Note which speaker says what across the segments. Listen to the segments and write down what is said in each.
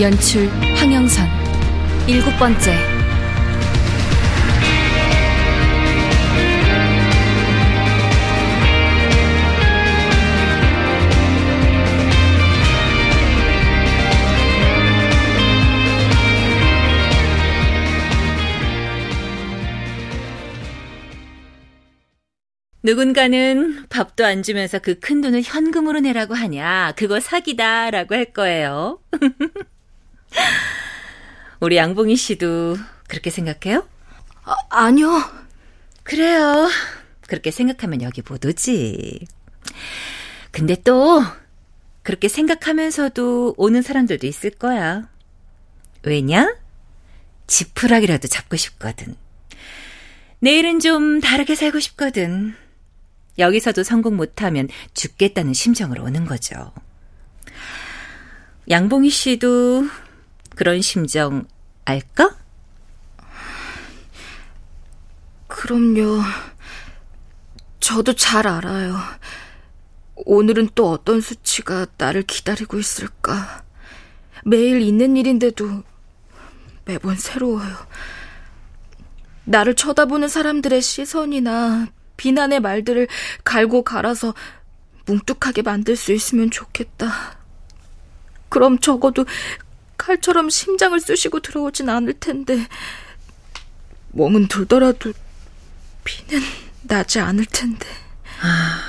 Speaker 1: 연출 황영선 일곱 번째
Speaker 2: 누군가는 밥도 안 주면서 그 큰 돈을 현금으로 내라고 하냐. 그거 사기다라고 할 거예요. 우리 양봉이 씨도 그렇게 생각해요?
Speaker 1: 아, 아니요
Speaker 2: 그래요. 그렇게 생각하면 여기 못 오지. 근데 또 그렇게 생각하면서도 오는 사람들도 있을 거야. 왜냐? 지푸라기라도 잡고 싶거든. 내일은 좀 다르게 살고 싶거든. 여기서도 성공 못하면 죽겠다는 심정으로 오는 거죠. 양봉이 씨도 그런 심정 알까?
Speaker 1: 그럼요 저도 잘 알아요 오늘은 또 어떤 수치가 나를 기다리고 있을까 매일 있는 일인데도 매번 새로워요 나를 쳐다보는 사람들의 시선이나 비난의 말들을 갈고 갈아서 뭉뚝하게 만들 수 있으면 좋겠다. 그럼 적어도 칼처럼 심장을 쑤시고 들어오진 않을 텐데, 몸은 들더라도 피는 나지 않을 텐데.
Speaker 2: 아,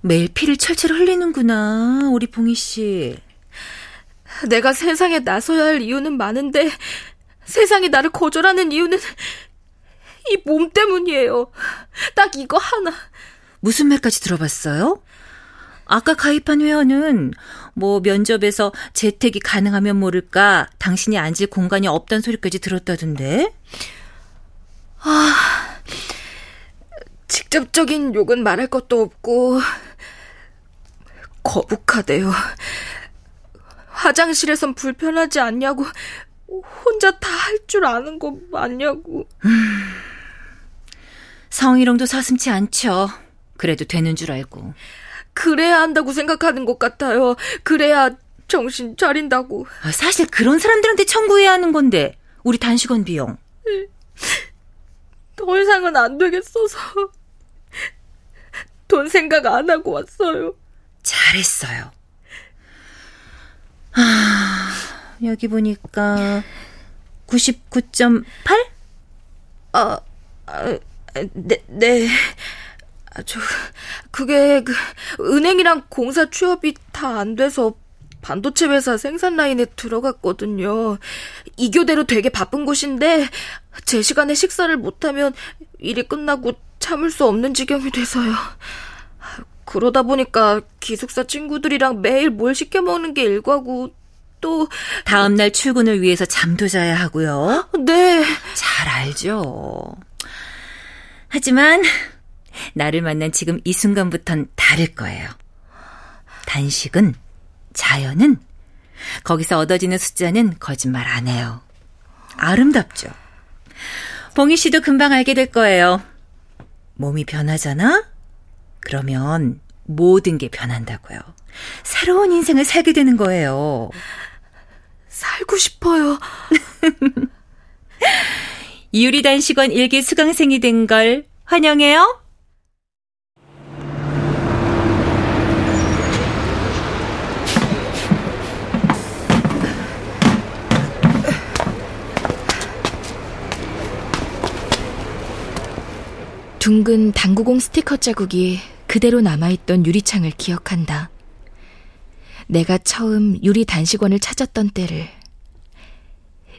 Speaker 2: 매일 피를 철철 흘리는구나, 우리 봉희 씨.
Speaker 1: 내가 세상에 나서야 할 이유는 많은데, 세상이 나를 거절하는 이유는 이 몸 때문이에요. 딱 이거 하나.
Speaker 2: 무슨 말까지 들어봤어요? 아까 가입한 회원은 뭐 면접에서 재택이 가능하면 모를까 당신이 앉을 공간이 없단 소리까지 들었다던데.
Speaker 1: 아, 직접적인 욕은 말할 것도 없고 거북하대요. 화장실에선 불편하지 않냐고 혼자 다 할 줄 아는 거 맞냐고.
Speaker 2: 성희롱도 서슴치 않죠. 그래도 되는 줄 알고.
Speaker 1: 그래야 한다고 생각하는 것 같아요. 그래야 정신 차린다고.
Speaker 2: 아, 사실 그런 사람들한테 청구해야 하는 건데. 우리 단식원 비용.
Speaker 1: 더 이상은 안 되겠어서 돈 생각 안 하고 왔어요.
Speaker 2: 잘했어요. 아, 여기 보니까 99.8?
Speaker 1: 아, 아 네, 네. 아, 저, 그게, 그, 은행이랑 공사 취업이 다 안 돼서 반도체 회사 생산 라인에 들어갔거든요. 이 교대로 되게 바쁜 곳인데, 제 시간에 식사를 못하면 일이 끝나고 참을 수 없는 지경이 돼서요. 그러다 보니까 기숙사 친구들이랑 매일 뭘 시켜 먹는 게 일과고, 또
Speaker 2: 다음 날 출근을 위해서 잠도 자야 하고요.
Speaker 1: 네.
Speaker 2: 잘 알죠. 하지만 나를 만난 지금 이 순간부턴 다를 거예요. 단식은 자연은 거기서 얻어지는 숫자는 거짓말 안 해요. 아름답죠. 봉희 씨도 금방 알게 될 거예요. 몸이 변하잖아? 그러면 모든 게 변한다고요. 새로운 인생을 살게 되는 거예요.
Speaker 1: 살고 싶어요.
Speaker 2: 유리단식원 일기 수강생이 된 걸 환영해요.
Speaker 1: 둥근 당구공 스티커 자국이 그대로 남아있던 유리창을 기억한다. 내가 처음 유리 단식원을 찾았던 때를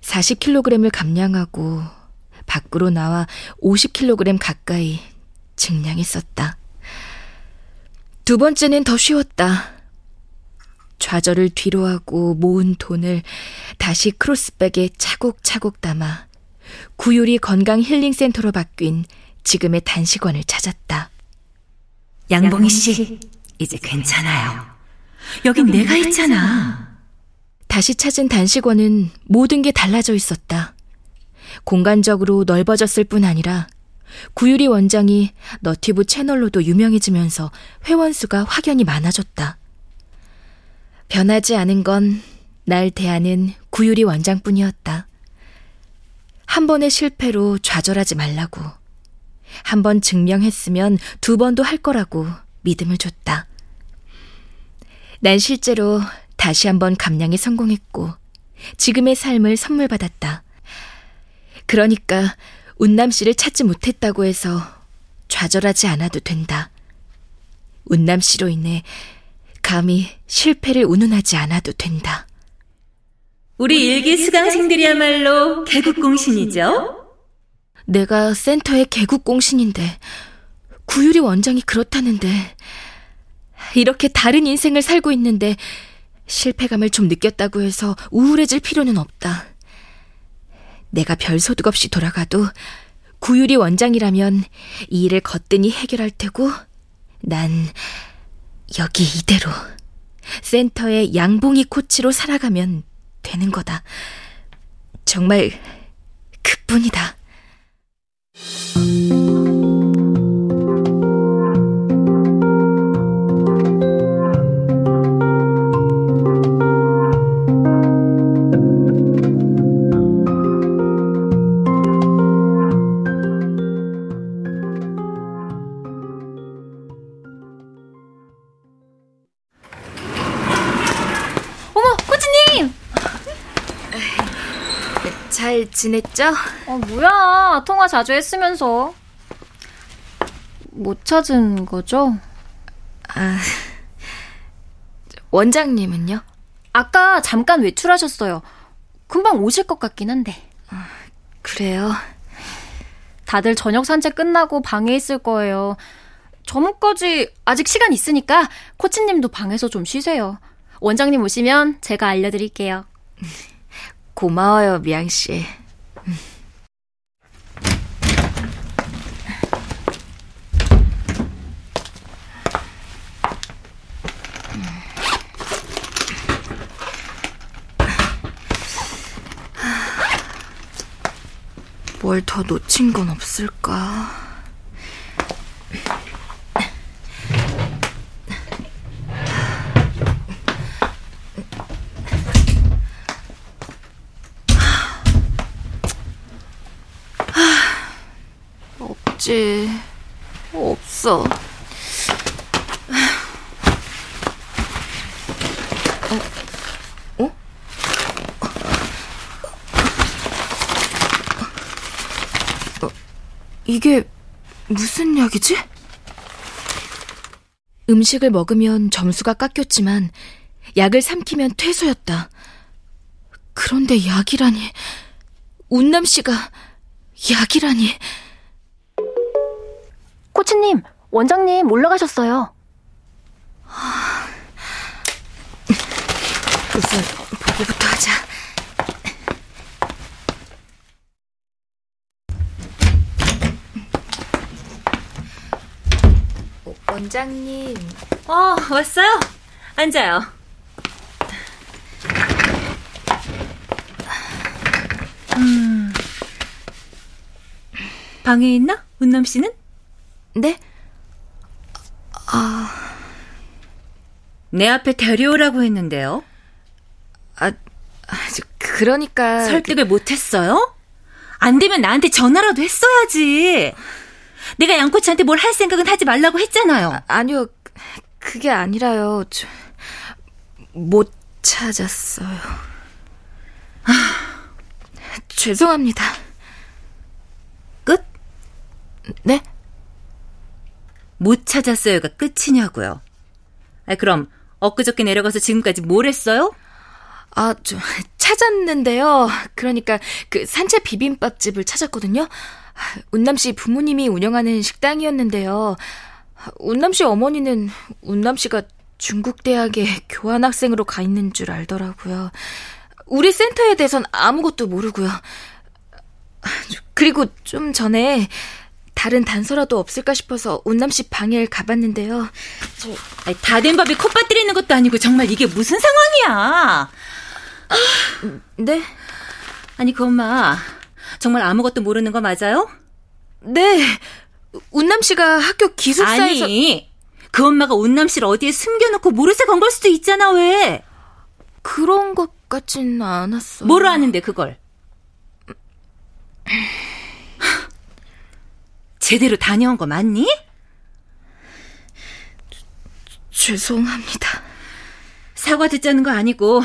Speaker 1: 40kg을 감량하고 밖으로 나와 50kg 가까이 증량했었다. 두 번째는 더 쉬웠다. 좌절을 뒤로 하고 모은 돈을 다시 크로스백에 차곡차곡 담아 구유리 건강 힐링센터로 바뀐 지금의 단식원을 찾았다.
Speaker 2: 양봉이 씨, 이제 괜찮아요. 여긴 내가 있잖아.
Speaker 1: 다시 찾은 단식원은 모든 게 달라져 있었다. 공간적으로 넓어졌을 뿐 아니라 구유리 원장이 너티브 채널로도 유명해지면서 회원수가 확연히 많아졌다. 변하지 않은 건 날 대하는 구유리 원장뿐이었다. 한 번의 실패로 좌절하지 말라고. 한 번 증명했으면 두 번도 할 거라고 믿음을 줬다. 난 실제로 다시 한번 감량에 성공했고, 지금의 삶을 선물 받았다. 그러니까 운남 씨를 찾지 못했다고 해서 좌절하지 않아도 된다. 운남 씨로 인해 감히 실패를 운운하지 않아도 된다.
Speaker 2: 우리 일기 수강생들이야말로 개국공신이죠?
Speaker 1: 내가 센터의 개국공신인데 구유리 원장이 그렇다는데 이렇게 다른 인생을 살고 있는데 실패감을 좀 느꼈다고 해서 우울해질 필요는 없다. 내가 별 소득 없이 돌아가도 구유리 원장이라면 이 일을 거뜬히 해결할 테고 난 여기 이대로 센터의 양봉이 코치로 살아가면 되는 거다. 정말 그뿐이다. 잘 지냈죠?
Speaker 3: 어, 뭐야. 통화 자주 했으면서. 못 찾은 거죠?
Speaker 1: 아, 원장님은요?
Speaker 3: 아까 잠깐 외출하셨어요. 금방 오실 것 같긴 한데.
Speaker 1: 아, 그래요?
Speaker 3: 다들 저녁 산책 끝나고 방에 있을 거예요. 저녁까지 아직 시간 있으니까 코치님도 방에서 좀 쉬세요. 원장님 오시면 제가 알려드릴게요.
Speaker 1: 고마워요, 미양 씨. 뭘 더 놓친 건 없을까? 없지. 없어. 어? 이게 무슨 약이지? 음식을 먹으면 점수가 깎였지만 약을 삼키면 퇴소였다. 그런데 약이라니. 운남 씨가 약이라니.
Speaker 3: 코치님, 원장님 올라가셨어요.
Speaker 1: 우선 보고부터 하자. 원장님.
Speaker 2: 어, 왔어요? 앉아요. 음. 방에 있나? 운남 씨는?
Speaker 1: 네? 아.
Speaker 2: 내 앞에 데려오라고 했는데요.
Speaker 1: 아, 그러니까.
Speaker 2: 설득을 그... 못했어요? 안 되면 나한테 전화라도 했어야지. 내가 양코치한테 뭘 할 생각은 하지 말라고 했잖아요.
Speaker 1: 아, 니요 그게 아니라요. 저, 못 찾았어요. 아, 죄송합니다.
Speaker 2: 끝?
Speaker 1: 네?
Speaker 2: 못 찾았어요가 끝이냐고요. 아, 그럼 엊그저께 내려가서 지금까지 뭘 했어요?
Speaker 1: 아, 저 찾았는데요. 그러니까 그 산채 비빔밥집을 찾았거든요. 운남 씨 부모님이 운영하는 식당이었는데요. 운남 씨 어머니는 운남 씨가 중국 대학에 교환학생으로 가 있는 줄 알더라고요. 우리 센터에 대해선 아무것도 모르고요. 그리고 좀 전에 다른 단서라도 없을까 싶어서 운남 씨 방에 가봤는데요.
Speaker 2: 저... 다 된 밥에 콧밥 들이는 것도 아니고 정말 이게 무슨 상황이야?
Speaker 1: 네?
Speaker 2: 아니 그 엄마 정말 아무것도 모르는 거 맞아요?
Speaker 1: 네. 운남 씨가 학교 기숙사에서
Speaker 2: 아니 그 엄마가 운남 씨를 어디에 숨겨놓고 모르쇠 건 걸 수도 있잖아 왜?
Speaker 1: 그런 것 같진 않았어.
Speaker 2: 뭐로 아는데 그걸? 제대로 다녀온 거 맞니?
Speaker 1: 죄송합니다.
Speaker 2: 사과 듣자는 거 아니고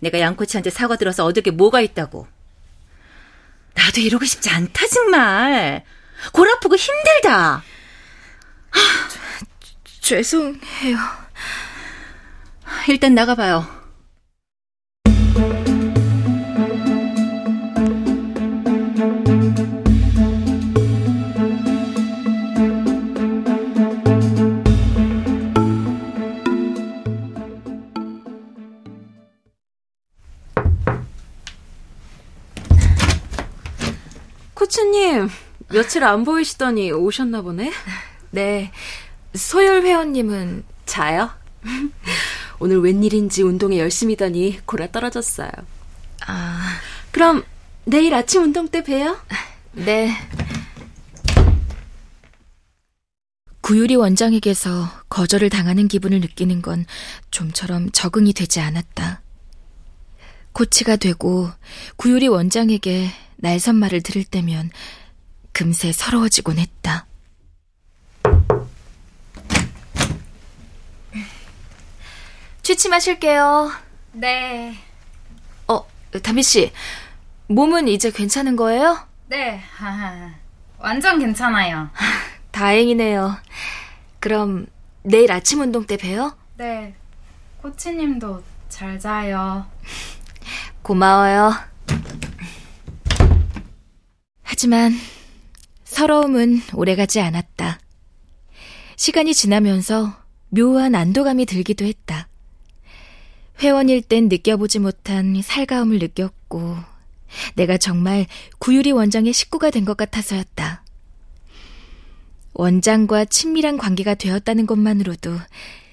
Speaker 2: 내가 양코치한테 사과 들어서 얻을 게 뭐가 있다고. 나도 이러고 싶지 않다 정말. 골 아프고 힘들다.
Speaker 1: 죄송해요.
Speaker 2: 일단 나가봐요.
Speaker 4: 며칠 안 보이시더니 오셨나 보네?
Speaker 1: 네. 소율 회원님은
Speaker 4: 자요? 오늘 웬일인지 운동에 열심히더니 골아 떨어졌어요.
Speaker 1: 아.
Speaker 4: 그럼 내일 아침 운동 때 봬요?
Speaker 1: 네. 구유리 원장에게서 거절을 당하는 기분을 느끼는 건 좀처럼 적응이 되지 않았다. 코치가 되고 구유리 원장에게 날선 말을 들을 때면 금세 서러워지곤 했다. 취침하실게요.
Speaker 5: 네.
Speaker 1: 어, 담비 씨, 몸은 이제 괜찮은 거예요?
Speaker 5: 네, 완전 괜찮아요.
Speaker 1: 다행이네요. 그럼 내일 아침 운동 때 봬요?
Speaker 5: 네, 코치님도 잘 자요.
Speaker 1: 고마워요. 하지만 서러움은 오래가지 않았다. 시간이 지나면서 묘한 안도감이 들기도 했다. 회원일 땐 느껴보지 못한 살가움을 느꼈고, 내가 정말 구유리 원장의 식구가 된 것 같아서였다. 원장과 친밀한 관계가 되었다는 것만으로도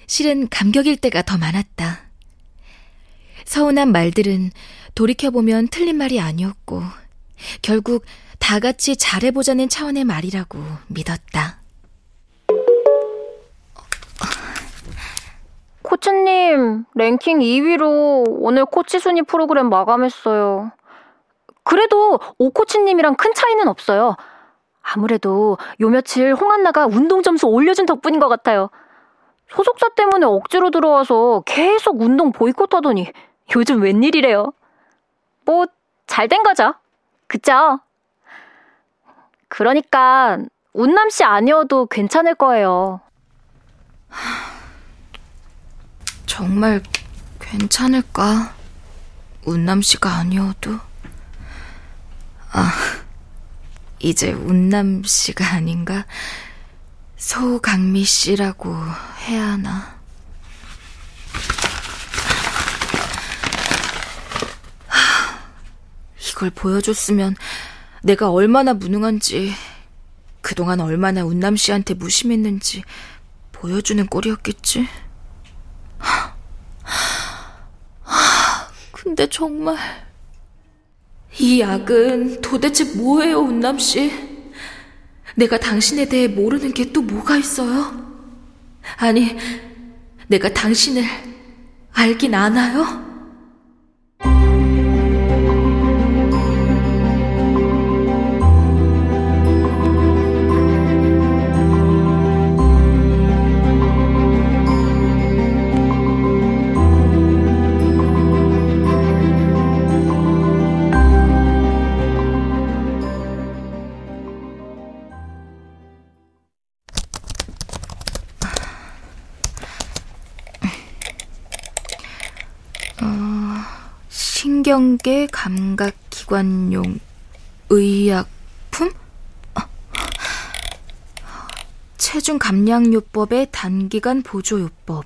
Speaker 1: 실은 감격일 때가 더 많았다. 서운한 말들은 돌이켜보면 틀린 말이 아니었고, 결국 다 같이 잘해보자는 차원의 말이라고 믿었다.
Speaker 3: 코치님, 랭킹 2위로 오늘 코치 순위 프로그램 마감했어요. 그래도 오코치님이랑 큰 차이는 없어요. 아무래도 요 며칠 홍한나가 운동 점수 올려준 덕분인 것 같아요. 소속사 때문에 억지로 들어와서 계속 운동 보이콧 하더니 요즘 웬일이래요. 뭐, 잘 된 거죠. 그쵸? 그러니까, 운남 씨 아니어도 괜찮을 거예요.
Speaker 1: 정말 괜찮을까? 운남 씨가 아니어도. 아, 이제 운남 씨가 아닌가? 소강미 씨라고 해야 하나? 이걸 보여줬으면 내가 얼마나 무능한지, 그동안 얼마나 운남 씨한테 무심했는지 보여주는 꼴이었겠지? 근데 정말 이 약은 도대체 뭐예요, 운남 씨? 내가 당신에 대해 모르는 게 또 뭐가 있어요? 아니, 내가 당신을 알긴 아나요? 신경계 감각기관용 의약품? 체중 감량요법의 단기간 보조요법,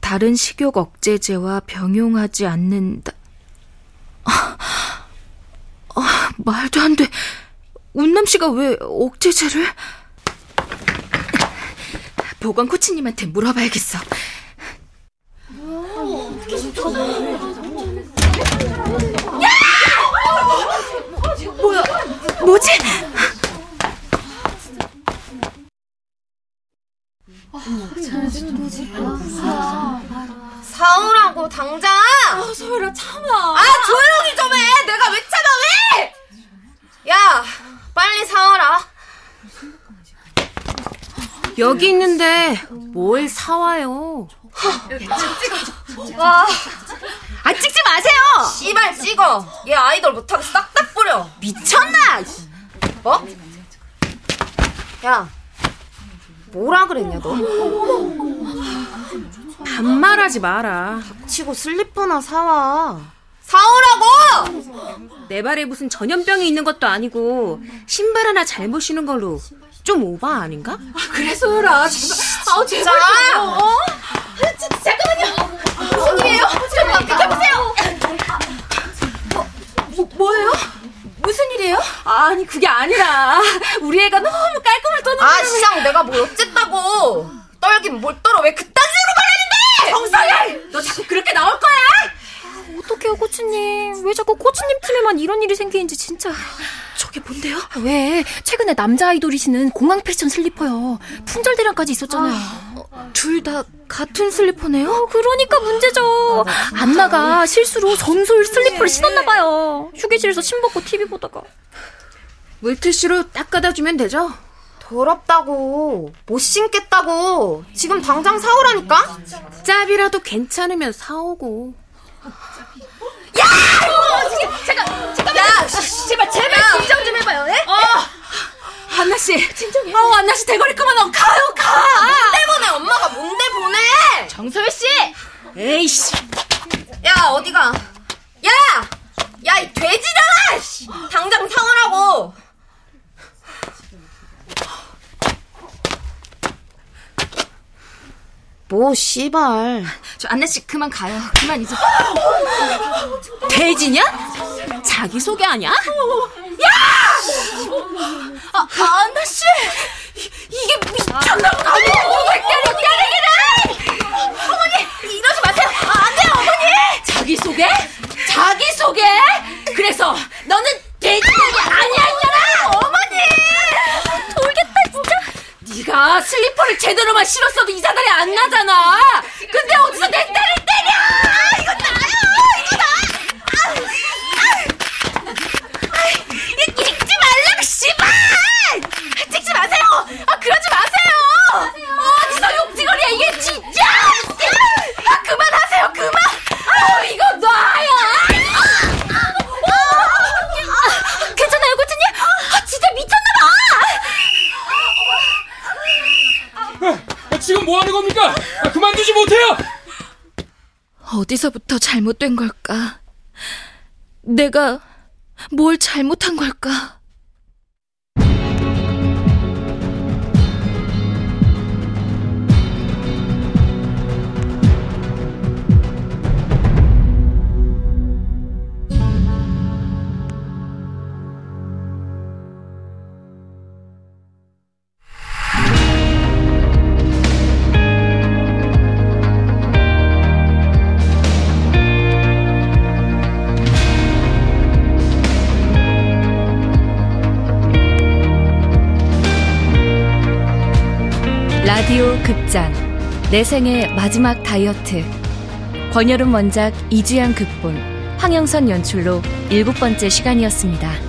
Speaker 1: 다른 식욕 억제제와 병용하지 않는다. 아, 아, 말도 안 돼. 운남 씨가 왜 억제제를? 보건 코치님한테 물어봐야겠어. 뭐야? 뭐지?
Speaker 6: 사오라고 당장.
Speaker 4: 아, 소율아 참아.
Speaker 6: 아 조용히 좀 해. 내가 왜 참아 왜? 야 빨리 사와라.
Speaker 4: 여기 있는데 뭘 사와요?
Speaker 6: 와
Speaker 4: 아 찍지 마세요.
Speaker 6: 씨발 찍어. 얘 아이돌 못하게 싹다 뿌려.
Speaker 4: 미쳤나?
Speaker 6: 뭐? 야 뭐라 그랬냐 너?
Speaker 4: 반말하지 마라.
Speaker 6: 치고 슬리퍼나 사와. 사오라고!
Speaker 4: 내 발에 무슨 전염병이 있는 것도 아니고 신발 하나 잘못 신은 걸로 좀 오바 아닌가? 그래 소율아 제발 아우
Speaker 6: 자,
Speaker 4: 어? 잠깐만요 무슨 일이에요? 잠깐만 비켜보세요 뭐, 뭐예요? 무슨 일이에요? 아니 그게 아니라 우리 애가 너무 깔끔을 떠는
Speaker 6: 아, 시장 내가 뭘 어쨌다고. 떨긴 뭘 떨어. 왜 그딴 식으로 말했는데?
Speaker 4: 정상해! 너 자꾸 그렇게 나올 거야?
Speaker 3: 어떡해요, 코치님. 왜 자꾸 코치님 팀에만 이런 일이 생기는지 진짜.
Speaker 1: 저게 뭔데요?
Speaker 3: 왜? 최근에 남자 아이돌이 신은 공항 패션 슬리퍼요. 품절 대란까지 있었잖아요.
Speaker 1: 둘다 같은 슬리퍼네요?
Speaker 3: 어, 그러니까 문제죠. 안나가 실수로 점솔 슬리퍼를 신었나봐요. 휴게실에서 신 벗고 TV 보다가.
Speaker 4: 물티슈로 닦아다 주면 되죠?
Speaker 6: 더럽다고. 못 신겠다고. 지금 당장 사오라니까?
Speaker 4: 짭이라도 괜찮으면 사오고
Speaker 6: 야, 씨, 제발, 제발 진정 좀 해봐요, 예?
Speaker 4: 안나 씨, 진정해. 어, 안나 씨 대거리 그만 어, 가요, 가.
Speaker 6: 때문에 엄마가 뭔데 보내?
Speaker 4: 정소율 씨. 에이씨.
Speaker 6: 야, 어디가? 야! 야, 이 돼지잖아! 씨. 당장 사오라고! 뭐, 씨발.
Speaker 1: 저 안나 씨 그만 가요. 그만 이제.
Speaker 4: 돼지냐? 자기 소개 아니야?
Speaker 1: 아, 안나 씨.
Speaker 4: 이 게 미쳤나 보다. 누굴 때려 때리기를! 어머니 이러지 마세요. 아, 안 돼요 어머니. 자기 소개? 자기 소개? 그래서 너는 돼지들이 아니야 있잖아. 어머니. 돌겠다 진짜. 네가 슬리퍼를 제대로만 신었어도 이 사달이 안 나잖아. 근데 어디서 내 딸을 때려? 아, 이거 나요. 이거 나. 찍지 말라고 씨발! 찍지 마세요! 아 그러지 마세요! 어디서 욕지거리야 이게 진짜! 아 그만하세요 그만! 아 이거 놔요! 괜찮아요 고치님? 아 진짜 미쳤나봐!
Speaker 7: 아, 지금 뭐 하는 겁니까? 아, 그만두지 못해요!
Speaker 1: 어디서부터 잘못된 걸까? 내가 뭘 잘못한 걸까?
Speaker 8: 라디오 극장. 내 생의 마지막 다이어트. 권여름 원작 이주양 극본. 황영선 연출로 일곱 번째 시간이었습니다.